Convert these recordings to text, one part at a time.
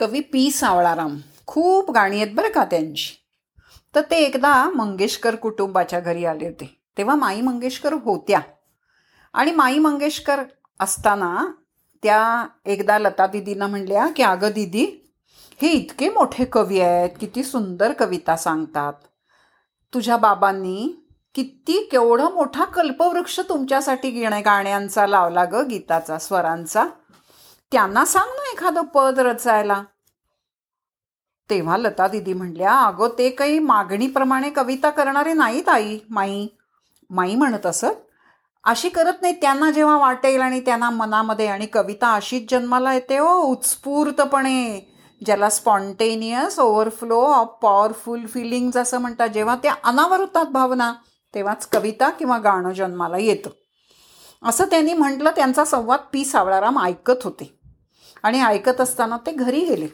कवी पी सावळाराम. खूप गाणी आहेत बरं का त्यांची. तर ते एकदा मंगेशकर कुटुंबाच्या घरी आले होते. तेव्हा माई मंगेशकर होत्या. आणि माई मंगेशकर असताना त्या एकदा लता दिदींना म्हणल्या की अगं दिदी हे इतके मोठे कवी आहेत किती सुंदर कविता सांगतात. तुझ्या बाबांनी किती केवढा मोठा कल्पवृक्ष तुमच्यासाठी गिणे गाण्यांचा लावला ग गीताचा स्वरांचा. त्यांना सांग ना एखादं पद रचायला. तेव्हा लता दिदी म्हणल्या अगं ते काही मागणीप्रमाणे कविता करणारे नाहीत आई माई. माई म्हणत असत अशी करत नाही त्यांना जेव्हा वाटेल आणि त्यांना मनामध्ये आणि कविता अशीच जन्माला येते हो उत्स्फूर्तपणे. ज्याला spontaneous overflow of powerful feelings असं म्हणतात जेव्हा त्या अनावर होतात भावना तेव्हाच कविता किंवा गाणं जन्माला येतं. असं त्यांनी म्हटलं त्यांचा संवाद पी सावळाराम ऐकत होते. आणि ऐकत असताना ते घरी गेले.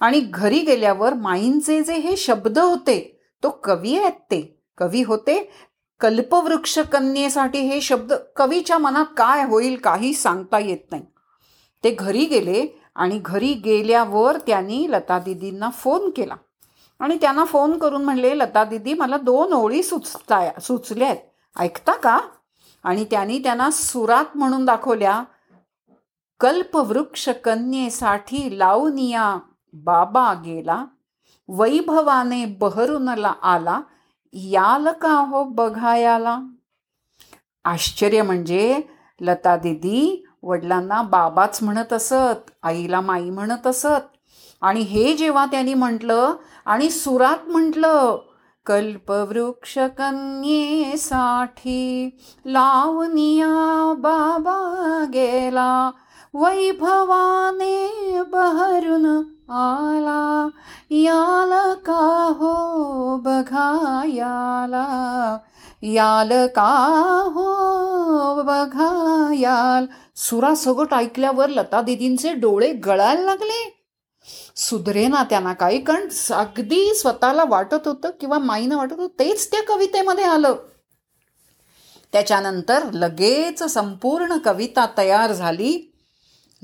आणि घरी गेल्यावर माईंचे जे हे शब्द होते तो कवी आहेत ते. कवी होते कल्पवृक्ष कन्येसाठी हे शब्द कवीच्या मनात काय होईल काही सांगता येत नाही. ते घरी गेले आणि घरी गेल्यावर त्यांनी लता दिदींना फोन केला. आणि त्यांना फोन करून म्हणले लता दिदी मला दोन ओळी सुचताय सुचल्या आहेत ऐकता का? आणि त्यांनी त्यांना सुरात म्हणून दाखवल्या. कल्पवृक्ष कन्येसाठी लावनिया बाबा गेला वैभवाने बहरूनला आला याल का हो बघायाला? आश्चर्य म्हणजे लता दिदी वडिलांना बाबाच म्हणत असत आईला माई म्हणत असत. आणि हे जेव्हा त्यांनी म्हटलं आणि सुरात म्हटलं कल्पवृक्ष कन्येसाठी लावनिया बाबा गेला वैभवाने बहरून आला याल का हो बघा याला याल का हो बघा याल. सुरासगट ऐकल्यावर लता दिदींचे डोळे गळायला लागले. सुधरे ना त्यांना काही कारण अगदी स्वतःला वाटत होतं किंवा माईनं वाटत होतं तेच त्या कवितेमध्ये आलं. त्याच्यानंतर लगेच संपूर्ण कविता तयार झाली.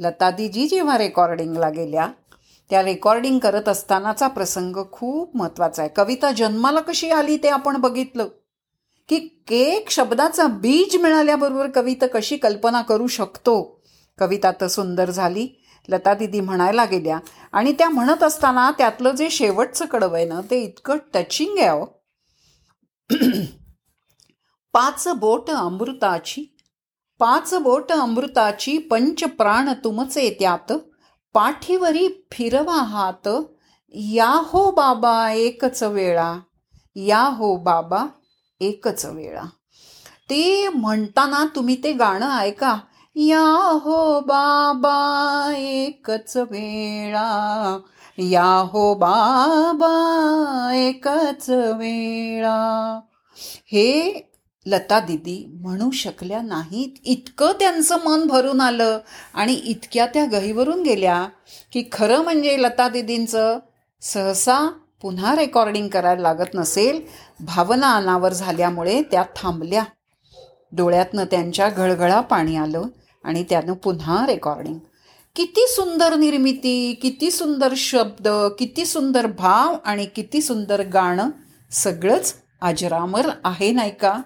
लतादीजी जेव्हा रेकॉर्डिंगला गेल्या त्या रेकॉर्डिंग करत असतानाचा प्रसंग खूप महत्त्वाचा आहे. कविता जन्माला कशी आली ते आपण बघितलं. की केक शब्दाचा बीज मिळाल्याबरोबर कविता कशी कल्पना करू शकतो. कविता तर सुंदर झाली लता दिदी म्हणायला गेल्या आणि त्या म्हणत असताना त्यातलं जे शेवटचं कडवं आहे ना ते इतकं टचिंग आहे अहो. पाच बोट अमृताची पाच बोट अमृताची पंच प्राण तुमचे त्यात. पाठीवरी फिरवा हात. या हो बाबा एकच वेळा. या हो बाबा एकच वेळा. ते म्हणताना तुम्ही ते गाणं ऐका. या हो बाबा एकच वेळा. या हो बाबा एकच वेळा. हे लता दिदी म्हणू शकल्या नाहीत. इतकं त्यांचं मन भरून आलं आणि इतक्या त्या गहीवरून गेल्या की खरं म्हणजे लता दिदींचं सहसा पुन्हा रेकॉर्डिंग करायला लागत नसेल. भावना अनावर झाल्यामुळे त्या थांबल्या. डोळ्यातनं त्यांच्या घळघळा पाणी आलं आणि त्यानं पुन्हा रेकॉर्डिंग किती सुंदर निर्मिती किती सुंदर शब्द किती सुंदर भाव आणि किती सुंदर गाणं सगळंच अजरामर आहे नाही का?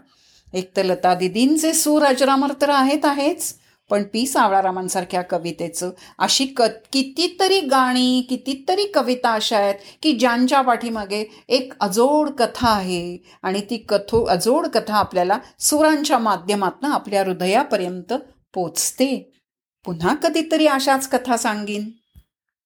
एक तर लता दिदींचे सूर अजरामर तर आहेत आहेच. पण पी सावळारामांसारख्या कवितेचं अशी क कितीतरी गाणी कितीतरी कविता अशा आहेत की ज्यांच्या पाठीमागे एक अजोड कथा आहे आणि ती कथो अजोड कथा आपल्याला सुरांच्या माध्यमातून आपल्या हृदयापर्यंत पोचते. पुन्हा कधीतरी अशाच कथा सांगीन.